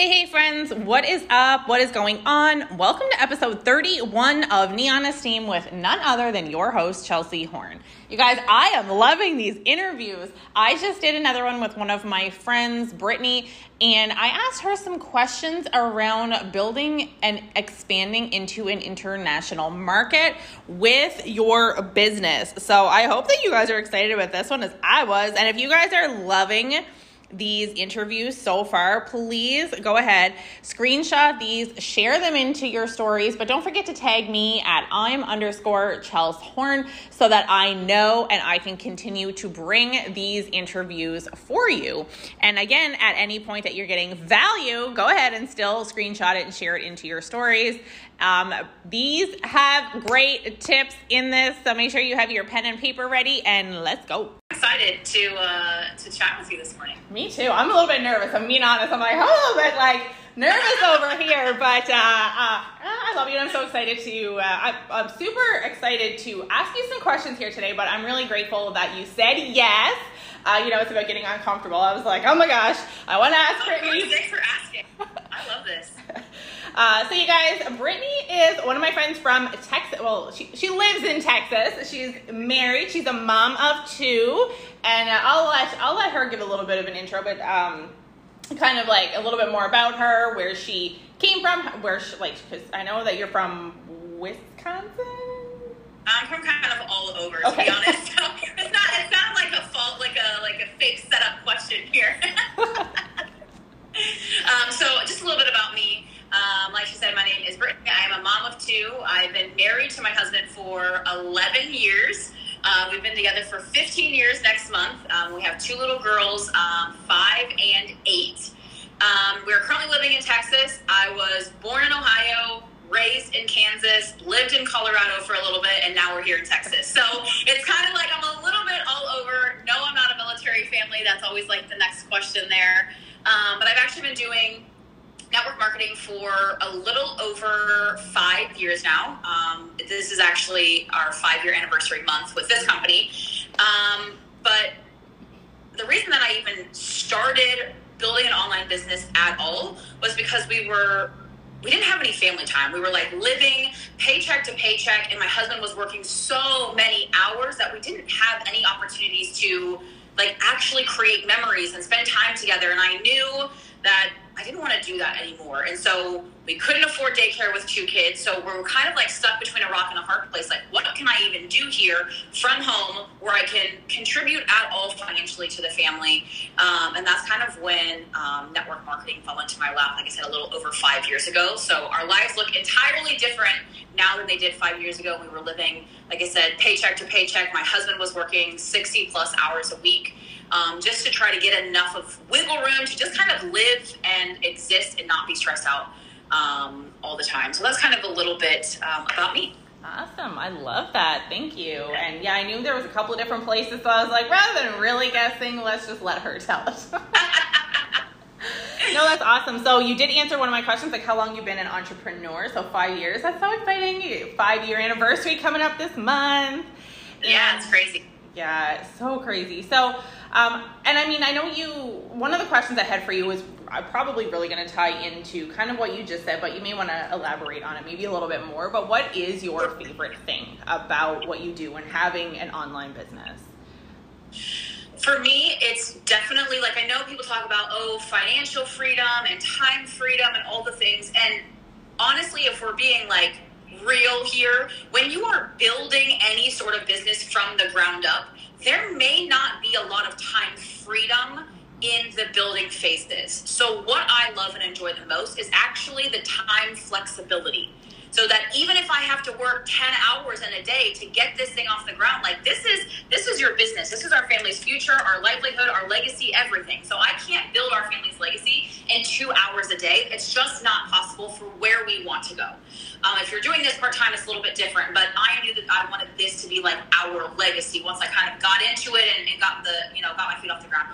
Hey, hey, friends, what is up? What is going on? Welcome to episode 31 of Neon Esteem with none other than your host, Chelsey Horne. You guys, I am loving these interviews. I just did another one with one of my friends, Brittany, and I asked her some questions around building and expanding into an international market with your business. So I hope that you guys are excited about this one as I was. And if you guys are loving, these interviews so far, please go ahead, screenshot these, share them into your stories, but don't forget to tag me at I'm underscore Chels Horne so that I know and I can continue to bring these interviews for you. And again, at any point that you're getting value, go ahead and still screenshot it and share it into your stories. Um, these have great tips in this, so make sure you have your pen and paper ready and let's go excited to uh, to chat with you this morning. Me too. I'm a little bit nervous. I'm being honest. I'm like a little bit like nervous over here, but uh, uh, I love you. and I'm so excited to. Uh, I, I'm super excited to ask you some questions here today. But I'm really grateful that you said yes. Uh, you know, it's about getting uncomfortable. I was like, oh my gosh, I want to ask oh, Brittany. Thanks for asking. I love this. Uh, so you guys, Brittany is one of my friends from Texas. Well, she, she lives in Texas. She's married. She's a mom of two, and uh, I'll let I'll let her give a little bit of an intro, but um, kind of like a little bit more about her, where she came from, where she, like because I know that you're from Wisconsin. I'm from kind of all over, to okay. be honest. So it's not it's not like a fault, like a like a fake setup question here. um, so just a little bit about me. Um, like she said, my name is Brittany. I am a mom of two. I've been married to my husband for 11 years. Uh, we've been together for 15 years next month. Um, we have two little girls, um, five and eight. Um, we're currently living in Texas. I was born in Ohio, raised in Kansas, lived in Colorado for a little bit, and now we're here in Texas. So it's kind of like I'm a little bit all over. No, I'm not a military family. That's always like the next question there. Um, but I've actually been doing network marketing for a little over five years now. Um, this is actually our five year anniversary month with this company. Um, but the reason that I even started building an online business at all was because we were we didn't have any family time. We were like living paycheck to paycheck, and my husband was working so many hours that we didn't have any opportunities to like actually create memories and spend time together. And I knew that I didn't want to do that anymore. And so we couldn't afford daycare with two kids. So we're kind of like stuck between a rock and a hard place. Like, what can I even do here from home where I can contribute at all financially to the family? Um, and that's kind of when um, network marketing fell into my lap, like I said, a little over five years ago. So our lives look entirely different now than they did five years ago. We were living, like I said, paycheck to paycheck. My husband was working 60 plus hours a week um, just to try to get enough of wiggle room to just kind of live and exist and not be stressed out um, all the time. So that's kind of a little bit um, about me. Awesome. I love that. Thank you. And yeah, I knew there was a couple of different places, so I was like, rather than really guessing, let's just let her tell us. no, that's awesome. So you did answer one of my questions, like how long you've been an entrepreneur. So five years. That's so exciting. Five year anniversary coming up this month. Yeah, it's crazy. Yeah, it's so crazy. So um, and I mean, I know you, one of the questions I had for you was uh, probably really going to tie into kind of what you just said, but you may want to elaborate on it maybe a little bit more. But what is your favorite thing about what you do and having an online business? For me, it's definitely like I know people talk about, oh, financial freedom and time freedom and all the things. And honestly, if we're being like real here, when you are building any sort of business from the ground up, there may not be a lot of time freedom in the building phases. So, what I love and enjoy the most is actually the time flexibility so that even if I have to work 10 hours in a day to get this thing off the ground, like this is this is your business. This is our family's future, our livelihood, our legacy, everything. So I can't build our family's legacy in 2 hours a day. It's just not possible for where we want to go. Um, if you're doing this part time, it's a little bit different. But I knew that I wanted this to be like our legacy once I kind of got into it and, and got the you know got my feet off the ground.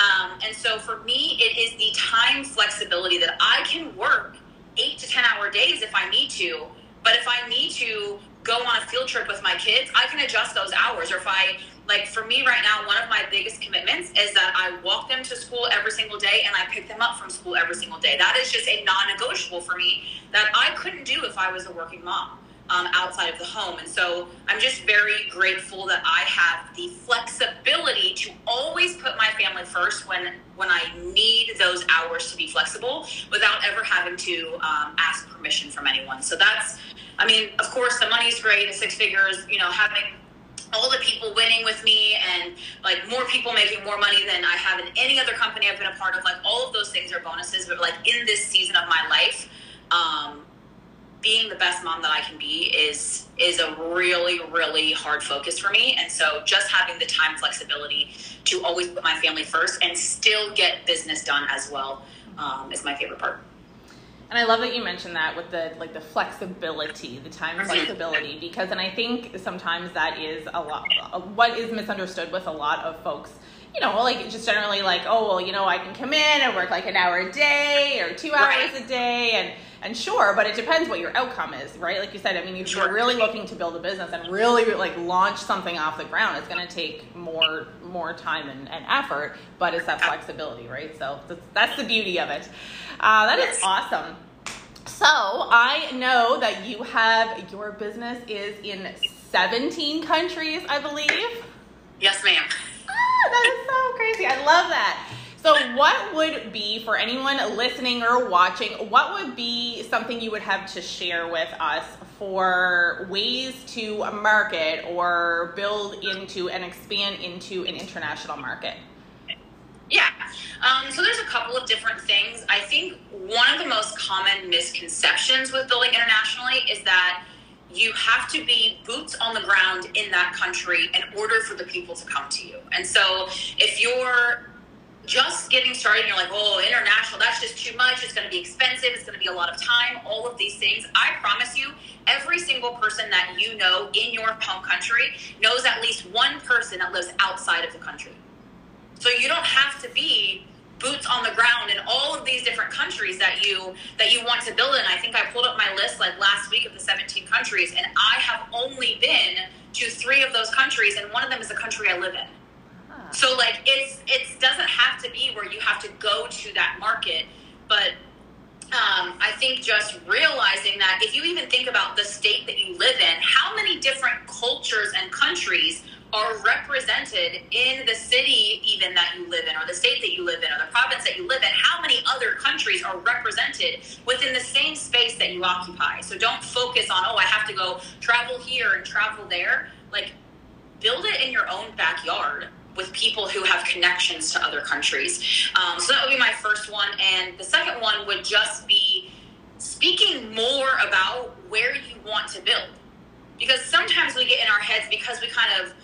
Um, and so for me, it is the time flexibility that I can work eight to 10 hour days if I need to. But if I need to go on a field trip with my kids, I can adjust those hours. Or if I like for me right now, one of my biggest commitments is that I walk them to school every single day and I pick them up from school every single day. That is just a non-negotiable for me that I couldn't do if I was a working mom um, outside of the home. And so I'm just very grateful that I have the flexibility to always put my family first when when I need those hours to be flexible without ever having to um, ask permission from anyone. So that's, I mean, of course, the money's great, the six figures, you know, having all the people winning with me and like more people making more money than I have in any other company I've been a part of. Like all of those things are bonuses, but like in this season of my life, um, being the best mom that I can be is is a really really hard focus for me and so just having the time flexibility to always put my family first and still get business done as well um, is my favorite part and I love that you mentioned that with the like the flexibility, the time flexibility, because and I think sometimes that is a lot what is misunderstood with a lot of folks you know, like just generally like, oh, well, you know, I can come in and work like an hour a day or two hours right. a day, and and sure, but it depends what your outcome is, right? Like you said, I mean, if sure. you're really looking to build a business and really like launch something off the ground, it's going to take more more time and, and, effort, but it's that flexibility, right? So that's, that's the beauty of it. Uh, that yes. is awesome. So I know that you have your business is in 17 countries, I believe. Yes, ma'am Ah, that is so crazy. I love that. So, what would be for anyone listening or watching? What would be something you would have to share with us for ways to market or build into and expand into an international market? Yeah. Um, so there's a couple of different things. I think one of the most common misconceptions with building internationally is that you have to be boots on the ground in that country in order for the people to come to you. And so if you're just getting started you're like, oh, international, that's just too much. It's going to be expensive. It's going to be a lot of time. All of these things. I promise you, every single person that you know in your home country knows at least one person that lives outside of the country. So you don't have to be boots on the ground in all of these different countries that you that you want to build in. I think I pulled up my list like last week of the 17 countries, and I have only been to three of those countries, and one of them is a country I live in. So like it's it doesn't have to be where you have to go to that market, but um, I think just realizing that if you even think about the state that you live in, how many different cultures and countries are represented in the city even that you live in or the state that you live in or the province that you live in? How many other countries are represented within the same space that you occupy? So don't focus on oh i have to go travel here and travel there. Like build it in your own backyard with people who have connections to other countries. Um, so that would be my first one. And the second one would just be speaking more about where you want to build. Because sometimes we get in our heads because we kind of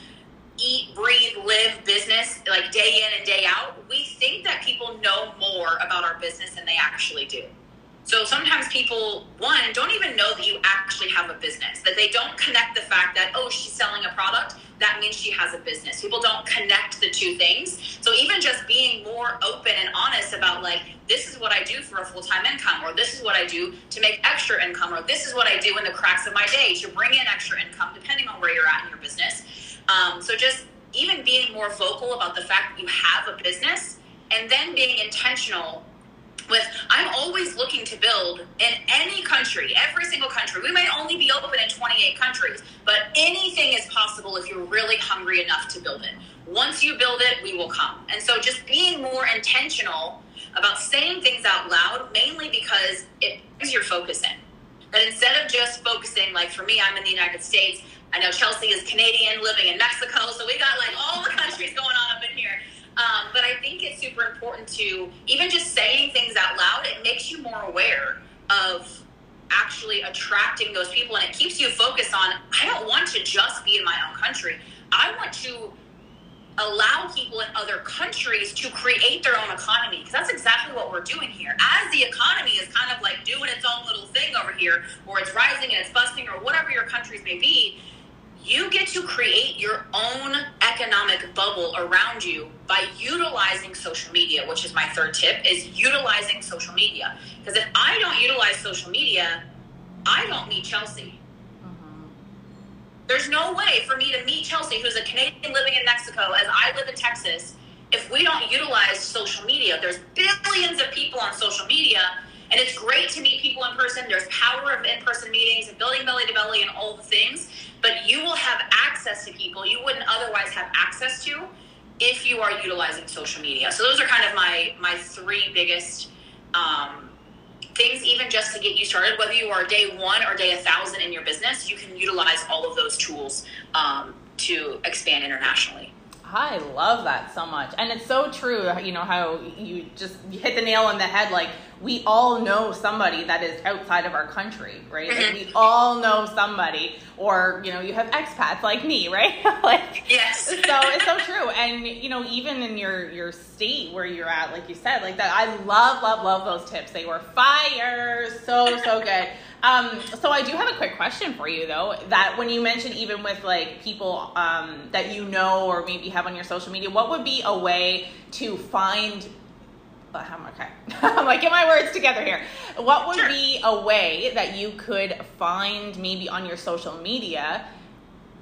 eat, breathe, live business like day in and day out, we think that people know more about our business than they actually do. So sometimes people, one, don't even know that you actually have a business, that they don't connect the fact that, oh, she's selling a product, that means she has a business. People don't connect the two things. So even just being more open and honest about, like, this is what I do for a full time income, or this is what I do to make extra income, or this is what I do in the cracks of my day to bring in extra income, depending on where you're at in your business um, so just even being more vocal about the fact that you have a business and then being intentional with I'm always looking to build in any country, every single country. We may only be open in 28 countries, but anything is possible if you're really hungry enough to build it. Once you build it, we will come. And so just being more intentional about saying things out loud, mainly because it brings your focus in. That instead of just focusing, like for me, I'm in the United States, I know Chelsey is Canadian, living in Mexico, so we got like all the countries going on up in here. Um, but I think it's super important to even just saying things out loud. It makes you more aware of actually attracting those people, and it keeps you focused on. I don't want to just be in my own country. I want to allow people in other countries to create their own economy because that's exactly what we're doing here. As the economy is kind of like doing its own little thing over here, or it's rising and it's busting, or whatever your countries may be, you get to create your own economic bubble around you by utilizing social media which is my third tip is utilizing social media because if i don't utilize social media i don't meet chelsey. There's no way for me to meet Chelsey, who's a Canadian living in Mexico, as I live in Texas, if we don't utilize social media. There's billions of people on social media, and it's great to meet people in person. There's power of in person meetings and building belly to belly and all the things, but you will have access to people you wouldn't otherwise have access to if you are utilizing social media. So those are kind of my my three biggest um, things, even just to get you started. Whether you are day one or day a thousand in your business, you can utilize all of those tools um, to expand internationally. I love that so much. And it's so true, you know, how you just hit the nail on the head. Like, we all know somebody that is outside of our country, right? Mm-hmm. we all know somebody, or, you know, you have expats like me, right? like, Yes. so it's so true. And, you know, even in your, your state where you're at, like you said, like that, I love, love, love those tips. They were fire. So, so good. Um, so I do have a quick question for you though. That when you mentioned even with like people um, that you know or maybe have on your social media, what would be a way to find? I'm okay. I'm like get my words together here. What would Sure. be a way that you could find maybe on your social media?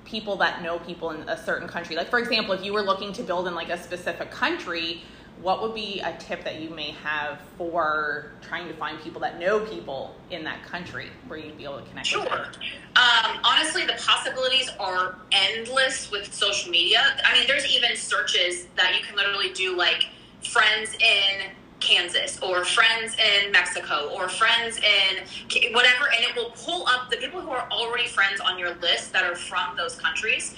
people that know people in a certain country like for example if you were looking to build in like a specific country what would be a tip that you may have for trying to find people that know people in that country where you'd be able to connect Sure. with them? Um, honestly, the possibilities are endless with social media. I mean, there's even searches that you can literally do, like friends in Kansas or friends in Mexico or friends in whatever, and it will pull up the people who are already friends on your list that are from those countries.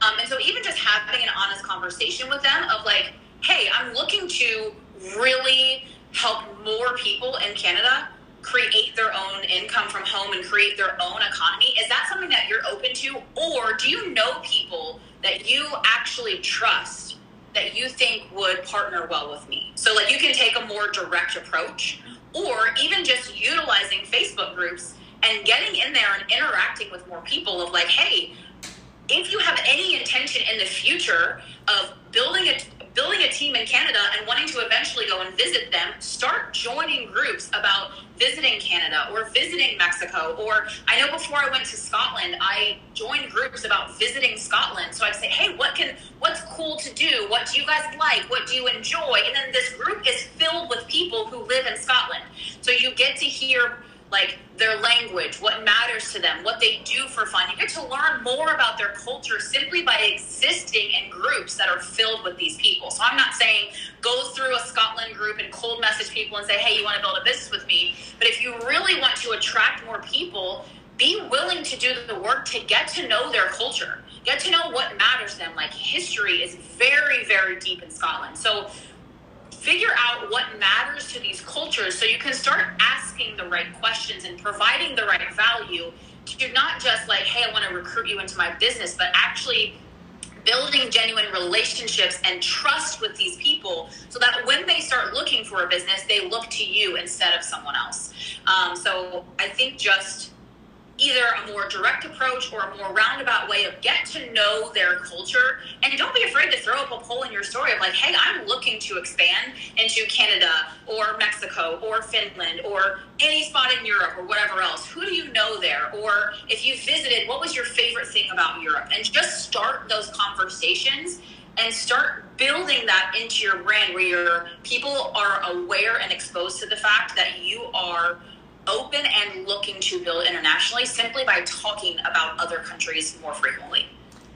Um, and so, even just having an honest conversation with them of like, hey, I'm looking to really help more people in Canada create their own income from home and create their own economy. Is that something that you're open to? Or do you know people that you actually trust that you think would partner well with me? So, like, you can take a more direct approach, or even just utilizing Facebook groups and getting in there and interacting with more people of like, hey, if you have any intention in the future of building a building a team in Canada and wanting to eventually go and visit them, start joining groups about visiting Canada or visiting Mexico. Or I know before I went to Scotland, I joined groups about visiting Scotland. So I'd say, hey, what can what's cool to do? What do you guys like? What do you enjoy? And then this group is filled with people who live in Scotland. So you get to hear like their language, what matters to them, what they do for fun. You get to learn more about their culture simply by existing in groups that are filled with these people. So I'm not saying go through a Scotland group and cold message people and say, hey, you want to build a business with me. But if you really want to attract more people, be willing to do the work to get to know their culture, get to know what matters to them. Like history is very, very deep in Scotland. So figure out what matters to these cultures so you can start asking the right questions and providing the right value to not just like hey i want to recruit you into my business but actually building genuine relationships and trust with these people so that when they start looking for a business they look to you instead of someone else. Um, so i think just either a more direct approach or a more roundabout way of get to know their culture. And don't be afraid to throw up a poll in your story of like hey i'm looking to expand into canada or mexico or finland or any spot in europe or whatever else. Who do you know there? Or if you visited what was your favorite thing about europe? And just start those conversations and start building that into your brand where your people are aware and exposed to the fact that you are open and looking to build internationally simply by talking about other countries more frequently.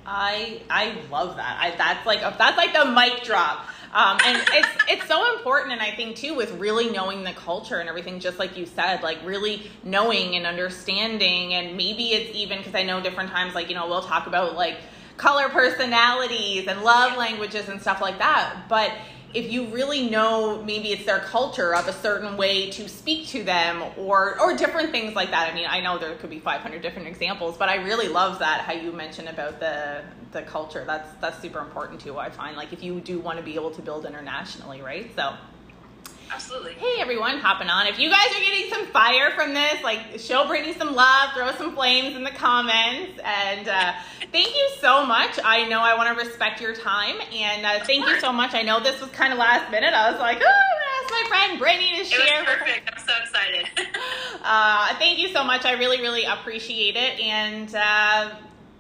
I I love that. I that's like that's like the mic drop. Um, and it's it's so important, and I think too with really knowing the culture and everything, just like you said, like really knowing and understanding, and maybe it's even because I know different times, like you know, we'll talk about like color personalities and love languages and stuff like that, but if you really know maybe it's their culture of a certain way to speak to them or or different things like that. I mean, I know there could be 500 different examples, but I really love that how you mentioned about the the culture. That's that's super important too. I find like if you do want to be able to build internationally, right? So Absolutely. Hey everyone, hopping on. If you guys are getting some fire from this, like show Brittany some love, throw some flames in the comments, and uh, thank you so much. I know I want to respect your time, and uh, thank you so much. I know this was kind of last minute. I was like, oh, I'm gonna ask my friend Brittany to It share. was perfect. I'm so excited. Uh, thank you so much. I really, really appreciate it, and uh,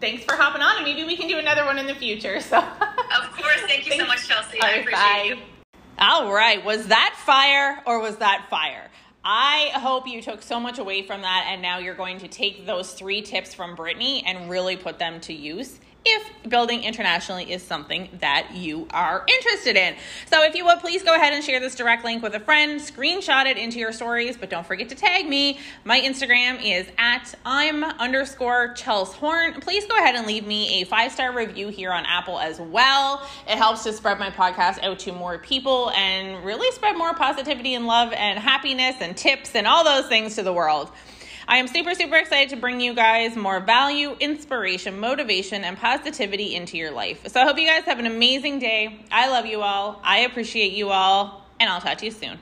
thanks for hopping on, and maybe we can do another one in the future. So, of course, thank you so much, Chelsey. I appreciate bye. you. All right, was that fire or was that fire? I hope you took so much away from that, and now you're going to take those three tips from Brittany and really put them to use if building internationally is something that you are interested in. So if you would please go ahead and share this direct link with a friend, screenshot it into your stories, but don't forget to tag me. My Instagram is at I'm underscore Chels Horne. Please go ahead and leave me a five star review here on Apple as well. It helps to spread my podcast out to more people and really spread more positivity and love and happiness and tips and all those things to the world. I am super, super excited to bring you guys more value, inspiration, motivation, and positivity into your life. So I hope you guys have an amazing day. I love you all. I appreciate you all, and I'll talk to you soon.